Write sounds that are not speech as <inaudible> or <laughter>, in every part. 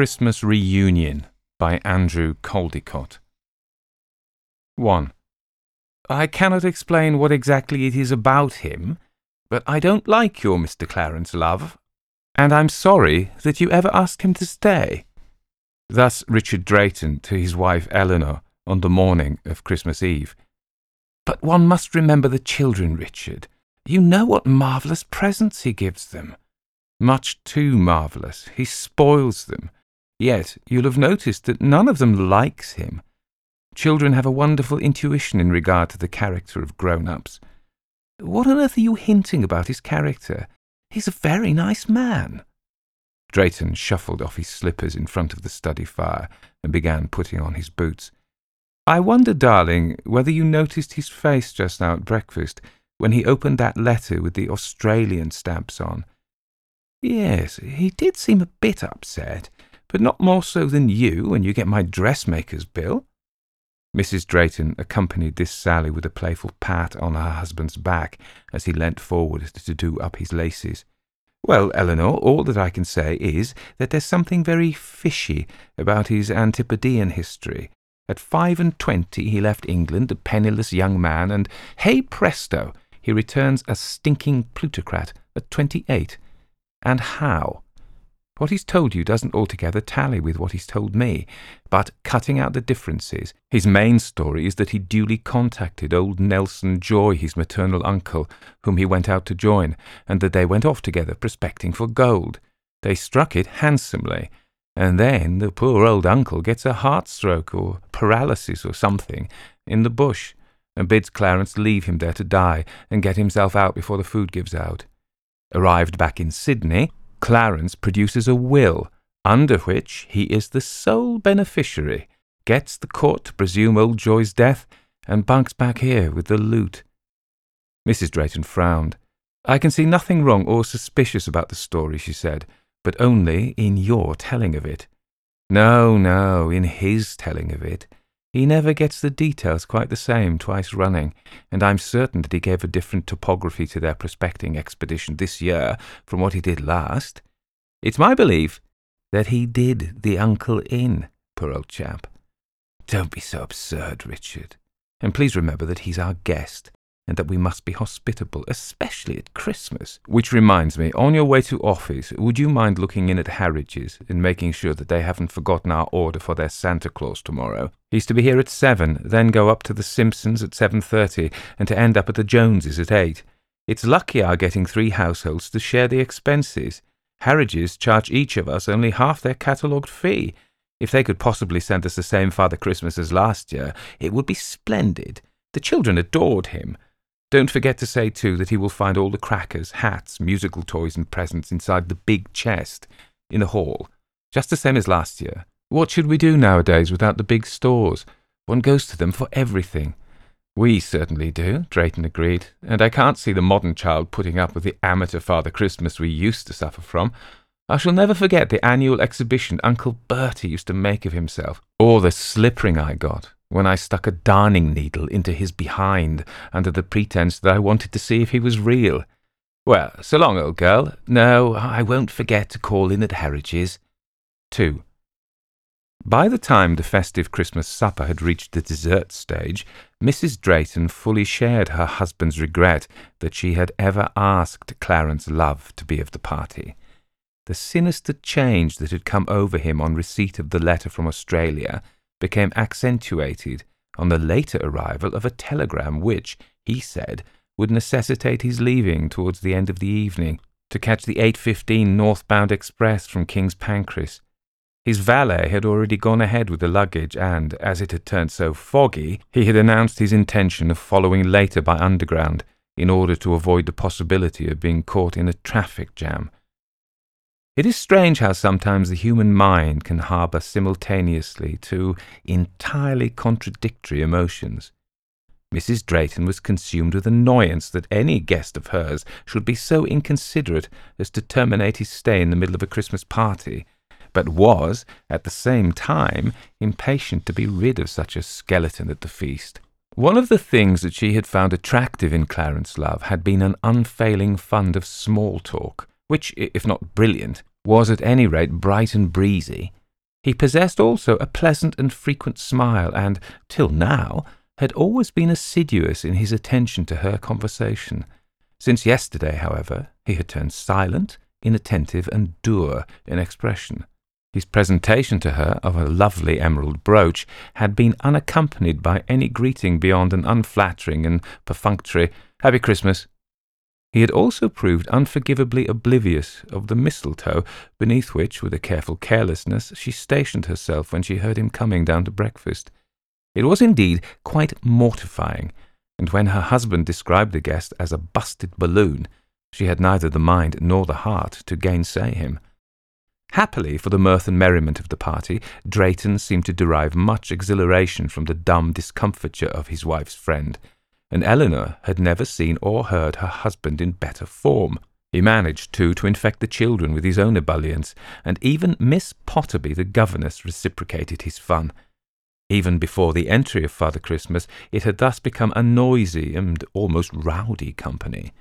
Christmas Reunion by Andrew Caldecott. 1. I cannot explain what exactly it is about him, but I don't like your Mr. Clarence Love, and I'm sorry that you ever asked him to stay. Thus Richard Drayton to his wife Eleanor on the morning of Christmas Eve. But one must remember the children, Richard. You know what marvellous presents he gives them. Much too marvellous. He spoils them. Yet you'll have noticed that none of them likes him. Children have a wonderful intuition in regard to the character of grown ups. What on earth are you hinting about his character? He's a very nice man. Drayton shuffled off his slippers in front of the study fire and began putting on his boots. I wonder, darling, whether you noticed his face just now at breakfast when he opened that letter with the Australian stamps on. Yes, he did seem a bit upset, but not more so than you when you get my dressmaker's bill. Mrs. Drayton accompanied this sally with a playful pat on her husband's back as he leant forward to do up his laces. Well, Eleanor, all that I can say is that there's something very fishy about his Antipodean history. At five and twenty he left England a penniless young man, and hey presto, he returns a stinking plutocrat at twenty-eight. And how? What he's told you doesn't altogether tally with what he's told me, but cutting out the differences, his main story is that he duly contacted old Nelson Joy, his maternal uncle, whom he went out to join, and that they went off together prospecting for gold. They struck it handsomely, and then the poor old uncle gets a heart stroke or paralysis or something in the bush, and bids Clarence leave him there to die and get himself out before the food gives out. Arrived back in Sydney, Clarence produces a will under which he is the sole beneficiary, gets the court to presume old Joy's death, and bunks back here with the loot. Mrs. Drayton frowned. I can see nothing wrong or suspicious about the story, she said, but only in your telling of it. No, no, in his telling of it. He never gets the details quite the same twice running, and I'm certain that he gave a different topography to their prospecting expedition this year from what he did last. It's my belief that he did the Uncle in, poor old chap. Don't be so absurd, Richard. And please remember that he's our guest, and that we must be hospitable, especially at Christmas. Which reminds me, on your way to office, would you mind looking in at Harridge's and making sure that they haven't forgotten our order for their Santa Claus tomorrow? He's to be here at seven, then go up to the Simpsons at seven thirty, and to end up at the Joneses at eight. It's lucky our getting three households to share the expenses. Harridge's charge each of us only half their catalogued fee. If they could possibly send us the same Father Christmas as last year, it would be splendid. The children adored him. Don't forget to say, too, that he will find all the crackers, hats, musical toys, and presents inside the big chest in the hall, just the same as last year. What should we do nowadays without the big stores? One goes to them for everything. We certainly do, Drayton agreed, and I can't see the modern child putting up with the amateur Father Christmas we used to suffer from. I shall never forget the annual exhibition Uncle Bertie used to make of himself, or the slippering I got when I stuck a darning needle into his behind under the pretence that I wanted to see if he was real. Well, so long, old girl. No, I won't forget to call in at Harridge's. 2. By the time the festive Christmas supper had reached the dessert stage, Mrs. Drayton fully shared her husband's regret that she had ever asked Clarence Love to be of the party. The sinister change that had come over him on receipt of the letter from Australia became accentuated on the later arrival of a telegram which, he said, would necessitate his leaving towards the end of the evening to catch the 8.15 northbound express from King's Pancras. His valet had already gone ahead with the luggage, and, as it had turned so foggy, he had announced his intention of following later by underground in order to avoid the possibility of being caught in a traffic jam. It is strange how sometimes the human mind can harbour simultaneously two entirely contradictory emotions. Mrs. Drayton was consumed with annoyance that any guest of hers should be so inconsiderate as to terminate his stay in the middle of a Christmas party, but was, at the same time, impatient to be rid of such a skeleton at the feast. One of the things that she had found attractive in Clarence Love had been an unfailing fund of small talk, which, if not brilliant, was at any rate bright and breezy. He possessed also a pleasant and frequent smile, and, till now, had always been assiduous in his attention to her conversation. Since yesterday, however, he had turned silent, inattentive, and dour in expression. His presentation to her of a lovely emerald brooch had been unaccompanied by any greeting beyond an unflattering and perfunctory Happy Christmas. He had also proved unforgivably oblivious of the mistletoe beneath which, with a careful carelessness, she stationed herself when she heard him coming down to breakfast. It was indeed quite mortifying, and when her husband described the guest as a busted balloon, she had neither the mind nor the heart to gainsay him. Happily for the mirth and merriment of the party, Drayton seemed to derive much exhilaration from the dumb discomfiture of his wife's friend, and Eleanor had never seen or heard her husband in better form. He managed, too, to infect the children with his own ebullience, and even Miss Potterby, the governess, reciprocated his fun. Even before the entry of Father Christmas, it had thus become a noisy and almost rowdy company.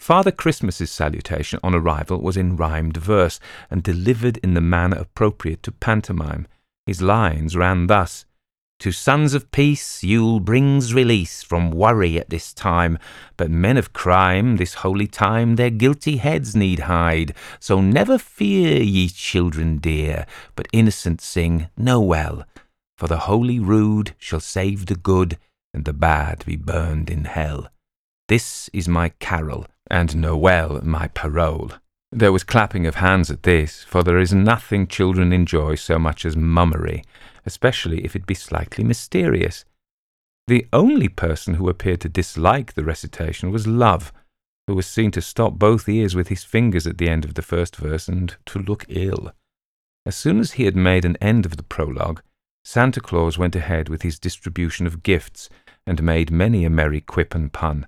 Father Christmas's salutation on arrival was in rhymed verse, and delivered in the manner appropriate to pantomime. His lines ran thus To sons of peace, Yule brings release from worry at this time, but men of crime, this holy time, their guilty heads need hide. So never fear, ye children dear, but innocent sing, Noel, for the holy rood shall save the good, and the bad be burned in hell. This is my carol and Noel my parole. There was clapping of hands at this, for there is nothing children enjoy so much as mummery, especially if it be slightly mysterious. The only person who appeared to dislike the recitation was Love, who was seen to stop both ears with his fingers at the end of the first verse and to look ill. As soon as he had made an end of the prologue, Santa Claus went ahead with his distribution of gifts and made many a merry quip and pun.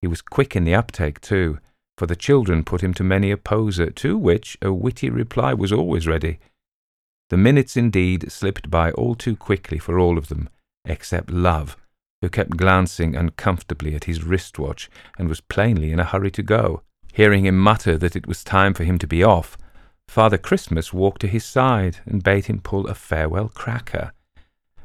He was quick in the uptake, too, for the children put him to many a poser, to which a witty reply was always ready. The minutes indeed slipped by all too quickly for all of them, except Love, who kept glancing uncomfortably at his wristwatch and was plainly in a hurry to go. Hearing him mutter that it was time for him to be off, Father Christmas walked to his side and bade him pull a farewell cracker.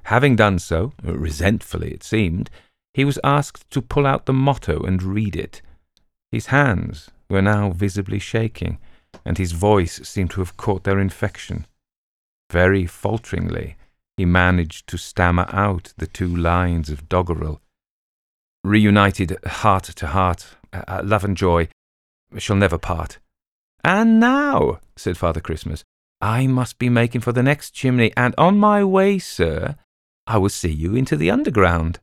Having done so, resentfully it seemed, he was asked to pull out the motto and read it. His hands were now visibly shaking, and his voice seemed to have caught their infection. Very falteringly, he managed to stammer out the two lines of doggerel. Reunited heart to heart, uh, love and joy shall never part. And now, said Father Christmas, I must be making for the next chimney, and on my way, sir, I will see you into the underground.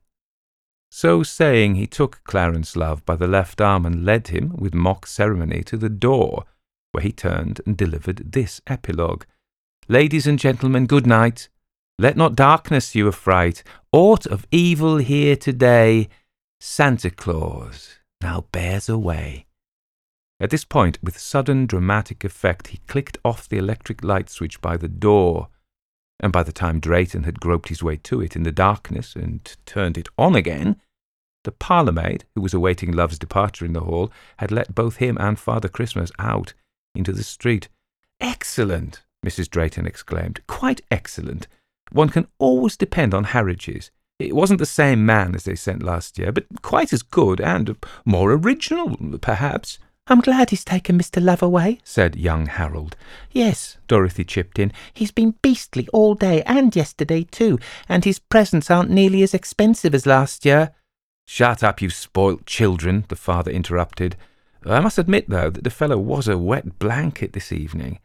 So saying, he took Clarence Love by the left arm and led him, with mock ceremony, to the door, where he turned and delivered this epilogue Ladies and gentlemen, good night. Let not darkness you affright. Aught of evil here today. Santa Claus now bears away. At this point, with sudden dramatic effect, he clicked off the electric light switch by the door and by the time Drayton had groped his way to it in the darkness and turned it on again, the parlour maid, who was awaiting Love's departure in the hall, had let both him and Father Christmas out into the street. Excellent! Mrs. Drayton exclaimed. Quite excellent. One can always depend on Harridges. It wasn't the same man as they sent last year, but quite as good and more original, perhaps. I'm glad he's taken Mr. Love away, said young Harold. Yes, Dorothy chipped in. He's been beastly all day and yesterday too, and his presents aren't nearly as expensive as last year. Shut up, you spoilt children, the father interrupted. I must admit, though, that the fellow was a wet blanket this evening.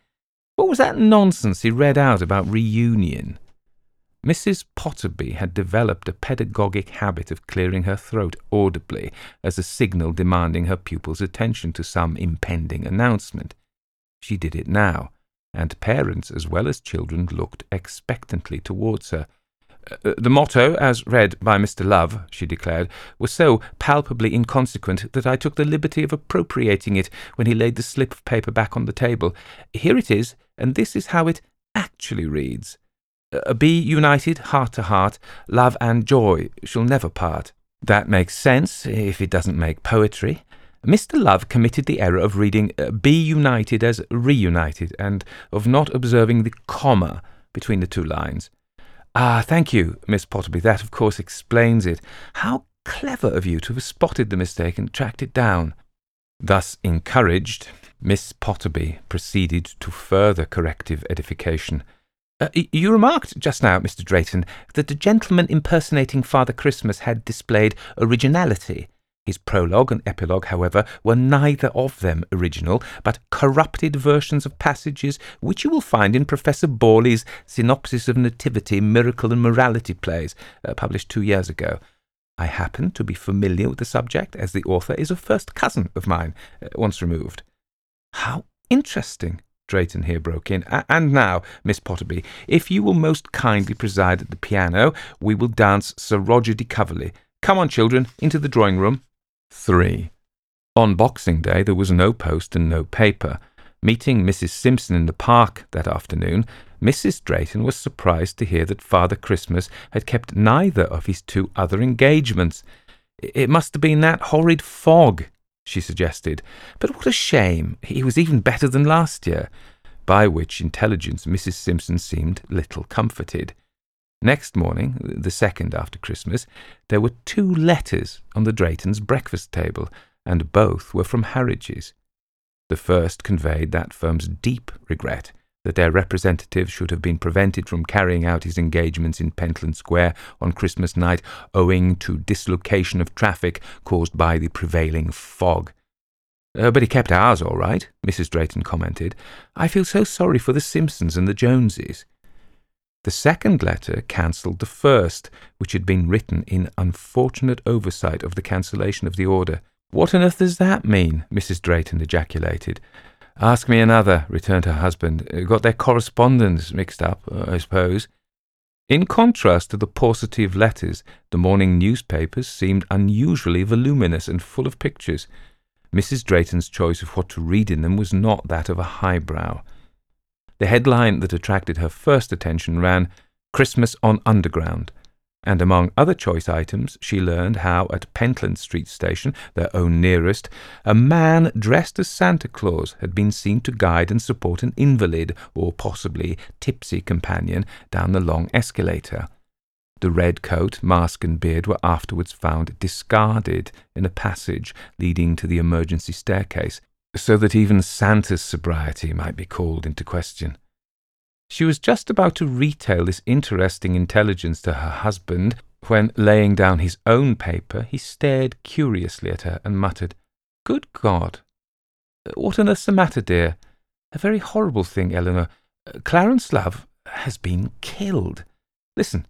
What was that nonsense he read out about reunion? Mrs. Potterby had developed a pedagogic habit of clearing her throat audibly as a signal demanding her pupil's attention to some impending announcement. She did it now, and parents as well as children looked expectantly towards her. Uh, the motto, as read by Mr. Love, she declared, was so palpably inconsequent that I took the liberty of appropriating it when he laid the slip of paper back on the table. Here it is, and this is how it actually reads. Be united heart to heart, love and joy shall never part. That makes sense, if it doesn't make poetry. Mr. Love committed the error of reading uh, be united as reunited, and of not observing the comma between the two lines. Ah, thank you, Miss Potterby. That, of course, explains it. How clever of you to have spotted the mistake and tracked it down. Thus encouraged, Miss Potterby proceeded to further corrective edification. Uh, you remarked just now, Mr. Drayton, that the gentleman impersonating Father Christmas had displayed originality. His prologue and epilogue, however, were neither of them original, but corrupted versions of passages which you will find in Professor Borley's Synopsis of Nativity, Miracle and Morality plays, uh, published two years ago. I happen to be familiar with the subject, as the author is a first cousin of mine, uh, once removed. How interesting! Drayton here broke in. And now, Miss Potterby, if you will most kindly preside at the piano, we will dance Sir Roger de Coverley. Come on, children, into the drawing room. 3. On Boxing Day there was no post and no paper. Meeting Mrs. Simpson in the park that afternoon, Mrs. Drayton was surprised to hear that Father Christmas had kept neither of his two other engagements. It must have been that horrid fog, she suggested. But what a shame! He was even better than last year. By which intelligence Mrs. Simpson seemed little comforted. Next morning, the second after Christmas, there were two letters on the Draytons' breakfast table, and both were from Harridge's. The first conveyed that firm's deep regret that their representative should have been prevented from carrying out his engagements in Pentland Square on Christmas night owing to dislocation of traffic caused by the prevailing fog. Uh, but he kept ours all right, Mrs. Drayton commented. I feel so sorry for the Simpsons and the Joneses. The second letter cancelled the first, which had been written in unfortunate oversight of the cancellation of the order. What on earth does that mean? Mrs. Drayton ejaculated. Ask me another, returned her husband. Uh, got their correspondence mixed up, uh, I suppose. In contrast to the paucity of letters, the morning newspapers seemed unusually voluminous and full of pictures. Mrs. Drayton's choice of what to read in them was not that of a highbrow. The headline that attracted her first attention ran Christmas on Underground, and among other choice items, she learned how at Pentland Street Station, their own nearest, a man dressed as Santa Claus had been seen to guide and support an invalid or possibly tipsy companion down the long escalator. The red coat, mask, and beard were afterwards found discarded in a passage leading to the emergency staircase, so that even Santa's sobriety might be called into question. She was just about to retail this interesting intelligence to her husband when, laying down his own paper, he stared curiously at her and muttered, Good God! What on earth's the matter, dear? A very horrible thing, Eleanor. Clarence Love has been killed. Listen.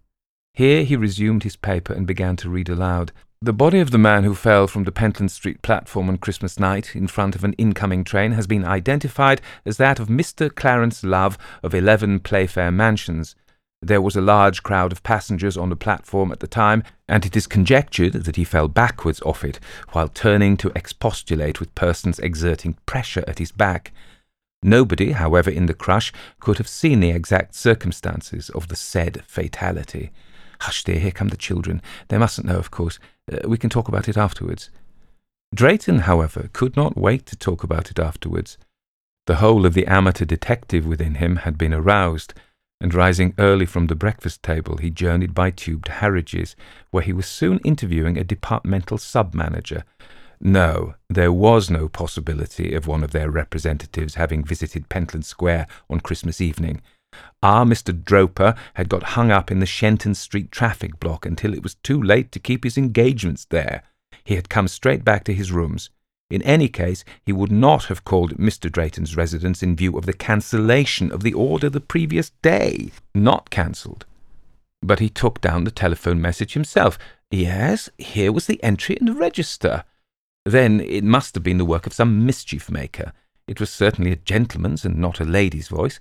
Here he resumed his paper and began to read aloud. The body of the man who fell from the Pentland Street platform on Christmas night in front of an incoming train has been identified as that of Mr. Clarence Love of 11 Playfair Mansions. There was a large crowd of passengers on the platform at the time, and it is conjectured that he fell backwards off it while turning to expostulate with persons exerting pressure at his back. Nobody, however, in the crush could have seen the exact circumstances of the said fatality. Hush, dear, here come the children. They mustn't know, of course. Uh, we can talk about it afterwards. Drayton, however, could not wait to talk about it afterwards. The whole of the amateur detective within him had been aroused, and rising early from the breakfast table, he journeyed by tube to Harridge's, where he was soon interviewing a departmental sub-manager. No, there was no possibility of one of their representatives having visited Pentland Square on Christmas evening. Ah, Our Mr. Droper had got hung up in the Shenton Street traffic block until it was too late to keep his engagements there. He had come straight back to his rooms. In any case, he would not have called at Mr. Drayton's residence in view of the cancellation of the order the previous day. Not cancelled. But he took down the telephone message himself. Yes, here was the entry in the register. Then it must have been the work of some mischief maker. It was certainly a gentleman's and not a lady's voice.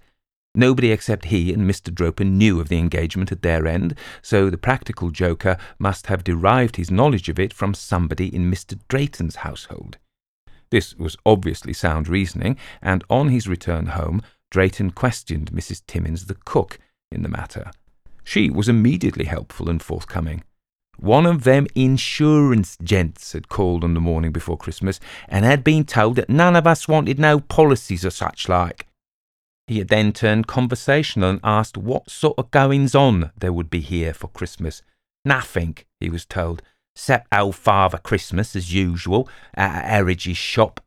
Nobody except he and Mr. Droper knew of the engagement at their end, so the practical joker must have derived his knowledge of it from somebody in Mr. Drayton's household. This was obviously sound reasoning, and on his return home, Drayton questioned Mrs. Timmins, the cook, in the matter. She was immediately helpful and forthcoming. One of them insurance gents had called on the morning before Christmas and had been told that none of us wanted no policies or such like. He then turned conversational and asked what sort of goings on there would be here for Christmas. Nothing, he was told, except old Father Christmas as usual at Erridge's shop.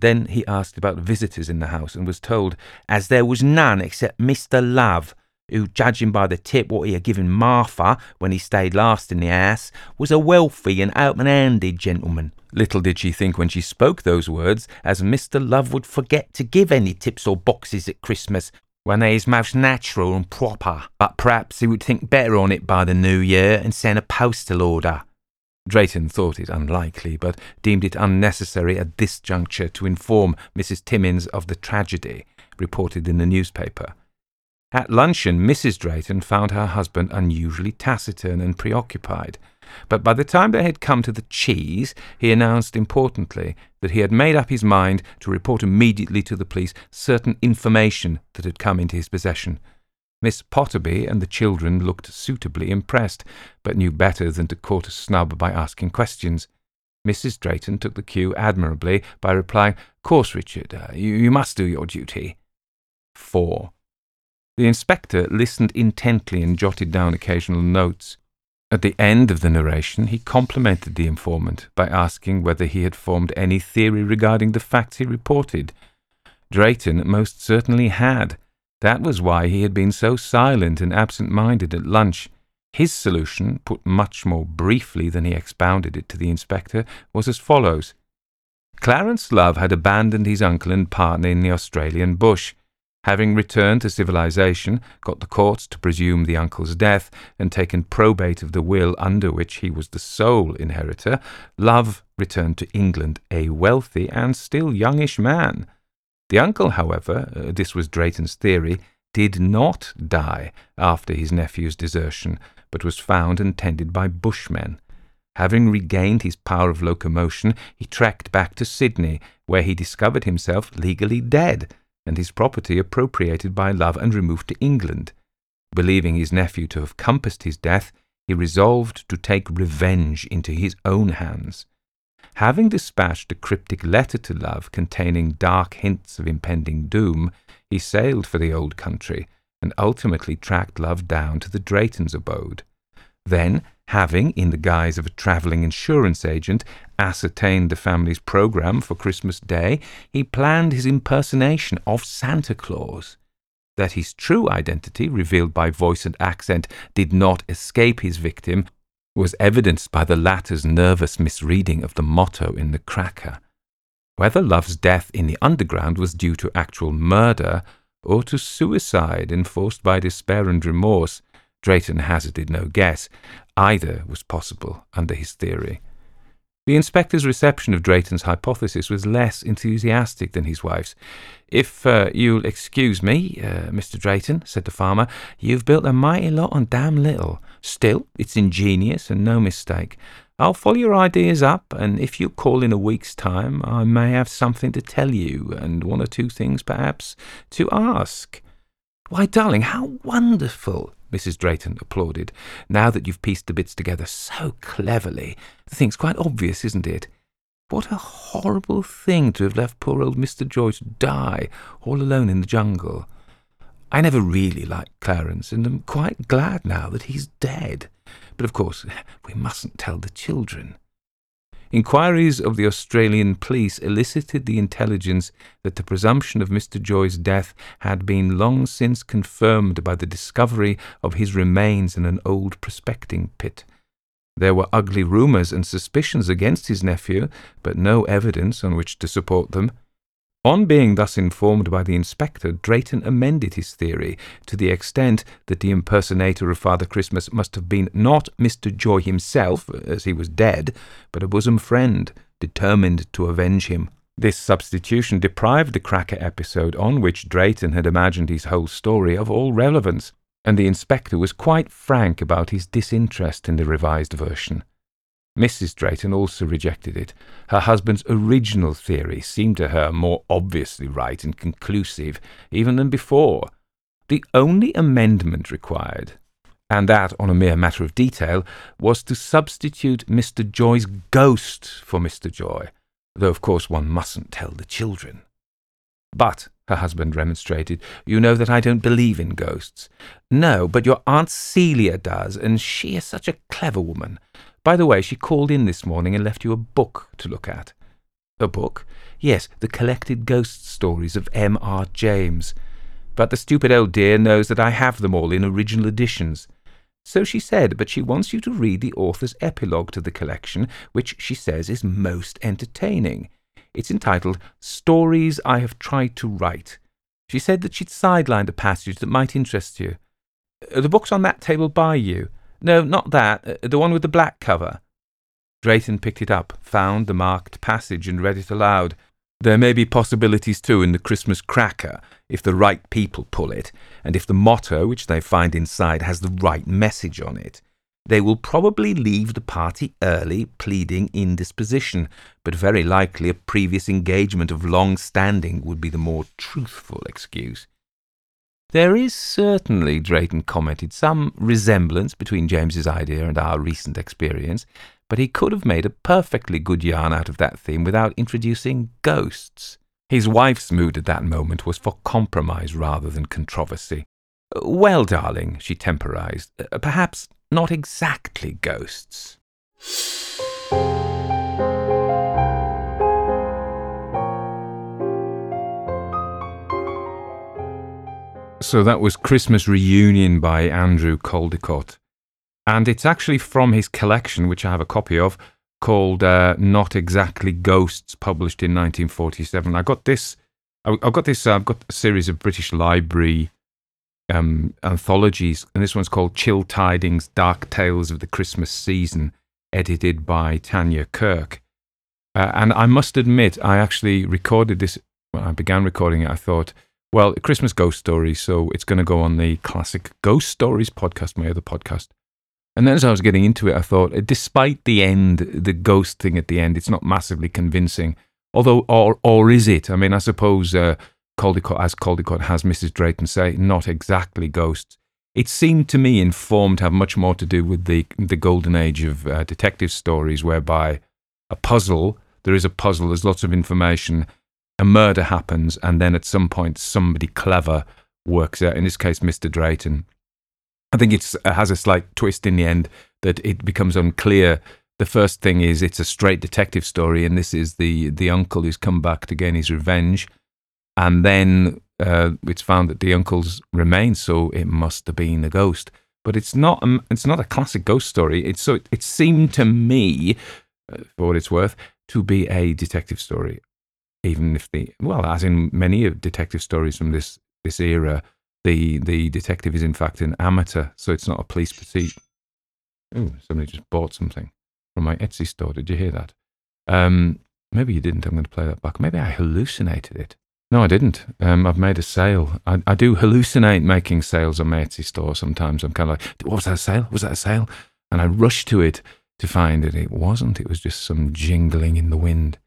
Then he asked about visitors in the house and was told as there was none except Mr. Love, who, judging by the tip what he had given Martha when he stayed last in the house, was a wealthy and open-handed gentleman. Little did she think when she spoke those words as Mr. Love would forget to give any tips or boxes at Christmas, when they is most natural and proper. But perhaps he would think better on it by the new year and send a postal order. Drayton thought it unlikely, but deemed it unnecessary at this juncture to inform Mrs. Timmins of the tragedy reported in the newspaper. At luncheon, Mrs. Drayton found her husband unusually taciturn and preoccupied, but by the time they had come to the cheese, he announced importantly that he had made up his mind to report immediately to the police certain information that had come into his possession. Miss Potterby and the children looked suitably impressed, but knew better than to court a snub by asking questions. Mrs. Drayton took the cue admirably by replying, Course, Richard, uh, you, you must do your duty. 4. The inspector listened intently and jotted down occasional notes. At the end of the narration, he complimented the informant by asking whether he had formed any theory regarding the facts he reported. Drayton most certainly had. That was why he had been so silent and absent minded at lunch. His solution, put much more briefly than he expounded it to the inspector, was as follows Clarence Love had abandoned his uncle and partner in the Australian bush having returned to civilization, got the courts to presume the uncle's death, and taken probate of the will under which he was the sole inheritor, Love returned to England a wealthy and still youngish man. The uncle, however, uh, this was Drayton's theory, did not die after his nephew's desertion, but was found and tended by bushmen. Having regained his power of locomotion, he trekked back to Sydney, where he discovered himself legally dead and his property appropriated by Love and removed to England. Believing his nephew to have compassed his death, he resolved to take revenge into his own hands. Having dispatched a cryptic letter to Love containing dark hints of impending doom, he sailed for the old country and ultimately tracked Love down to the Draytons' abode. Then, having, in the guise of a travelling insurance agent, ascertained the family's program for Christmas Day, he planned his impersonation of Santa Claus. That his true identity, revealed by voice and accent, did not escape his victim was evidenced by the latter's nervous misreading of the motto in the cracker. Whether Love's death in the underground was due to actual murder or to suicide enforced by despair and remorse, Drayton hazarded no guess. Either was possible under his theory. The inspector's reception of Drayton's hypothesis was less enthusiastic than his wife's. If uh, you'll excuse me, uh, Mr. Drayton, said the farmer, you've built a mighty lot on damn little. Still, it's ingenious and no mistake. I'll follow your ideas up, and if you call in a week's time, I may have something to tell you, and one or two things, perhaps, to ask. Why, darling, how wonderful! Mrs. Drayton applauded. Now that you've pieced the bits together so cleverly, the thing's quite obvious, isn't it? What a horrible thing to have left poor old Mr. Joyce die all alone in the jungle. I never really liked Clarence, and am quite glad now that he's dead. But of course, <laughs> we mustn't tell the children. Inquiries of the Australian police elicited the intelligence that the presumption of Mr. Joy's death had been long since confirmed by the discovery of his remains in an old prospecting pit. There were ugly rumours and suspicions against his nephew, but no evidence on which to support them. On being thus informed by the inspector, Drayton amended his theory to the extent that the impersonator of Father Christmas must have been not Mr. Joy himself, as he was dead, but a bosom friend, determined to avenge him. This substitution deprived the cracker episode on which Drayton had imagined his whole story of all relevance, and the inspector was quite frank about his disinterest in the revised version. Mrs. Drayton also rejected it. Her husband's original theory seemed to her more obviously right and conclusive even than before. The only amendment required, and that on a mere matter of detail, was to substitute Mr. Joy's ghost for Mr. Joy, though of course one mustn't tell the children. But, her husband remonstrated, you know that I don't believe in ghosts. No, but your Aunt Celia does, and she is such a clever woman. By the way, she called in this morning and left you a book to look at. A book? Yes, the collected ghost stories of M. R. James. But the stupid old dear knows that I have them all in original editions. So she said, but she wants you to read the author's epilogue to the collection, which she says is most entertaining. It's entitled Stories I Have Tried to Write. She said that she'd sidelined a passage that might interest you. Uh, the book's on that table by you. No, not that, uh, the one with the black cover. Drayton picked it up, found the marked passage, and read it aloud. There may be possibilities too in the Christmas cracker if the right people pull it, and if the motto which they find inside has the right message on it. They will probably leave the party early, pleading indisposition, but very likely a previous engagement of long standing would be the more truthful excuse. There is certainly, Drayton commented, some resemblance between James's idea and our recent experience, but he could have made a perfectly good yarn out of that theme without introducing ghosts. His wife's mood at that moment was for compromise rather than controversy. Well, darling, she temporized, perhaps not exactly ghosts. So that was Christmas Reunion by Andrew Caldecott. And it's actually from his collection, which I have a copy of, called uh, Not Exactly Ghosts, published in 1947. I got this. I've got this. Uh, I've got a series of British Library um, anthologies, and this one's called Chill Tidings Dark Tales of the Christmas Season, edited by Tanya Kirk. Uh, and I must admit, I actually recorded this when I began recording it. I thought, well, Christmas ghost stories, so it's going to go on the classic Ghost Stories podcast, my other podcast. And then as I was getting into it, I thought, despite the end, the ghost thing at the end, it's not massively convincing. Although, or, or is it? I mean, I suppose uh, Caldecott, as Caldecott has Mrs. Drayton say, not exactly ghosts. It seemed to me informed to have much more to do with the the golden age of uh, detective stories, whereby a puzzle, there is a puzzle, there's lots of information, a murder happens, and then at some point somebody clever works out. In this case, Mr. Drayton. I think it has a slight twist in the end that it becomes unclear. The first thing is it's a straight detective story, and this is the the uncle who's come back to gain his revenge and then uh, it's found that the uncle's remains, so it must have been a ghost. But it's not. A, it's not a classic ghost story. It's so it, it seemed to me, uh, for what it's worth, to be a detective story. Even if the well, as in many of detective stories from this this era, the the detective is in fact an amateur, so it's not a police pursuit. Oh, somebody just bought something from my Etsy store. Did you hear that? Um, maybe you didn't. I'm going to play that back. Maybe I hallucinated it. No, I didn't. Um, I've made a sale. I, I do hallucinate making sales on my Etsy store sometimes. I'm kind of like, what was that sale? Was that a sale? And I rush to it to find that It wasn't. It was just some jingling in the wind.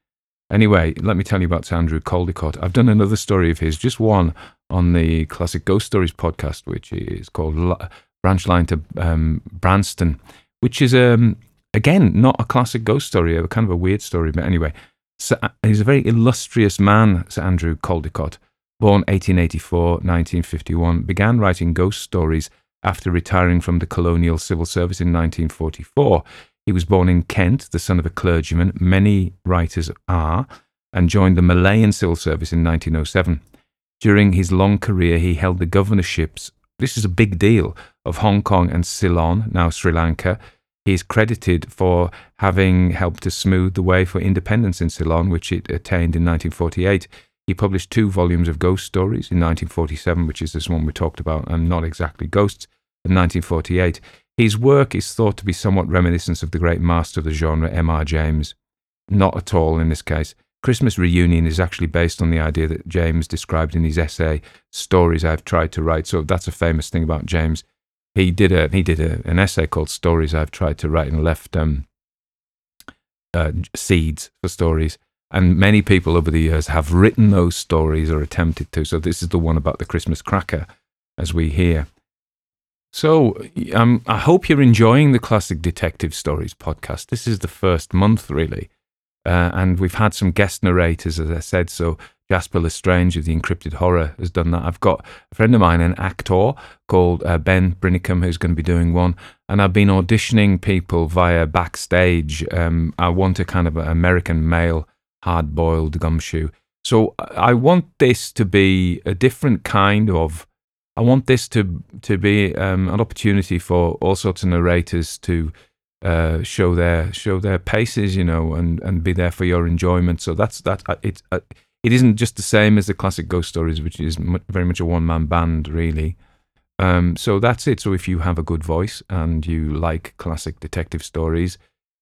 Anyway, let me tell you about Sir Andrew Caldecott. I've done another story of his, just one, on the Classic Ghost Stories podcast, which is called Branch Line to um, Benceston, which is, um, again, not a classic ghost story, a kind of a weird story. But anyway, Sir, he's a very illustrious man, Sir Andrew Caldecott. Born 1884, 1951, began writing ghost stories after retiring from the colonial civil service in 1944. He was born in Kent, the son of a clergyman, many writers are, and joined the Malayan civil service in 1907. During his long career, he held the governorships, this is a big deal, of Hong Kong and Ceylon, now Sri Lanka, he is credited for having helped to smooth the way for independence in Ceylon, which it attained in 1948. He published two volumes of ghost stories in 1947, which is this one we talked about, and not exactly ghosts, in 1948. His work is thought to be somewhat reminiscent of the great master of the genre, M.R. James. Not at all in this case. Christmas Reunion is actually based on the idea that James described in his essay, Stories I've Tried to Write. So that's a famous thing about James he did a he did a, an essay called Stories I've Tried to Write and left um, uh, seeds for stories. And many people over the years have written those stories or attempted to. So this is the one about the Christmas cracker, as we hear. So um, I hope you're enjoying the Classic Detective Stories podcast. This is the first month, really. Uh, and we've had some guest narrators, as I said. So Jasper Lestrange of the Encrypted Horror has done that. I've got a friend of mine, an actor called uh, Ben Brinicum, who's going to be doing one. And I've been auditioning people via backstage. Um, I want a kind of American male hard boiled gumshoe. So I want this to be a different kind of. I want this to to be um, an opportunity for all sorts of narrators to uh, show their show their paces, you know, and, and be there for your enjoyment. So that's that. Uh, it uh, it isn't just the same as the classic ghost stories, which is very much a one man band, really. Um, so that's it. So if you have a good voice and you like classic detective stories,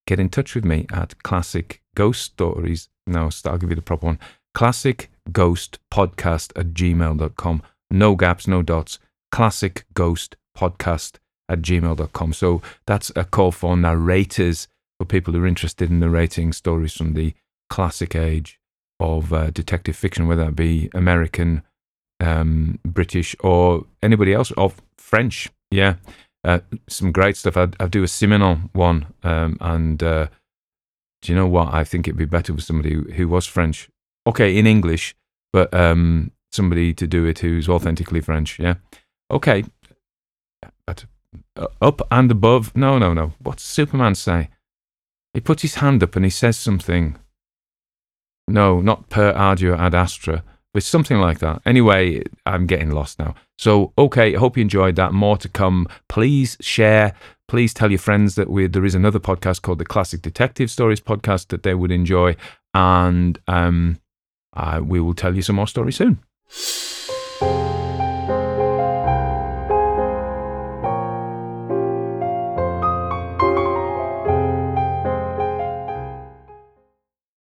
get in touch with me at classic ghost stories. No, I'll give you the proper one. Classic ghost podcast at gmail.com. No gaps, no dots. Classic ghost podcast at gmail.com. So that's a call for narrators, for people who are interested in narrating stories from the classic age of uh, detective fiction, whether it be American, um, British, or anybody else, or French. Yeah, uh, some great stuff. I'd, I'd do a Simenon one, um, and uh, do you know what? I think it'd be better with somebody who, who was French. Okay, in English, but um, somebody to do it who's authentically French. Yeah. Okay. But uh, up and above. No, no, no. What's Superman say? He puts his hand up and he says something. No, not per ardua ad astra, but something like that. Anyway, I'm getting lost now. So, okay, I hope you enjoyed that. More to come. Please share. Please tell your friends that we, there is another podcast called the Classic Detective Stories podcast that they would enjoy. And um, uh, we will tell you some more stories soon you <sighs> <sighs> <sighs> <laughs>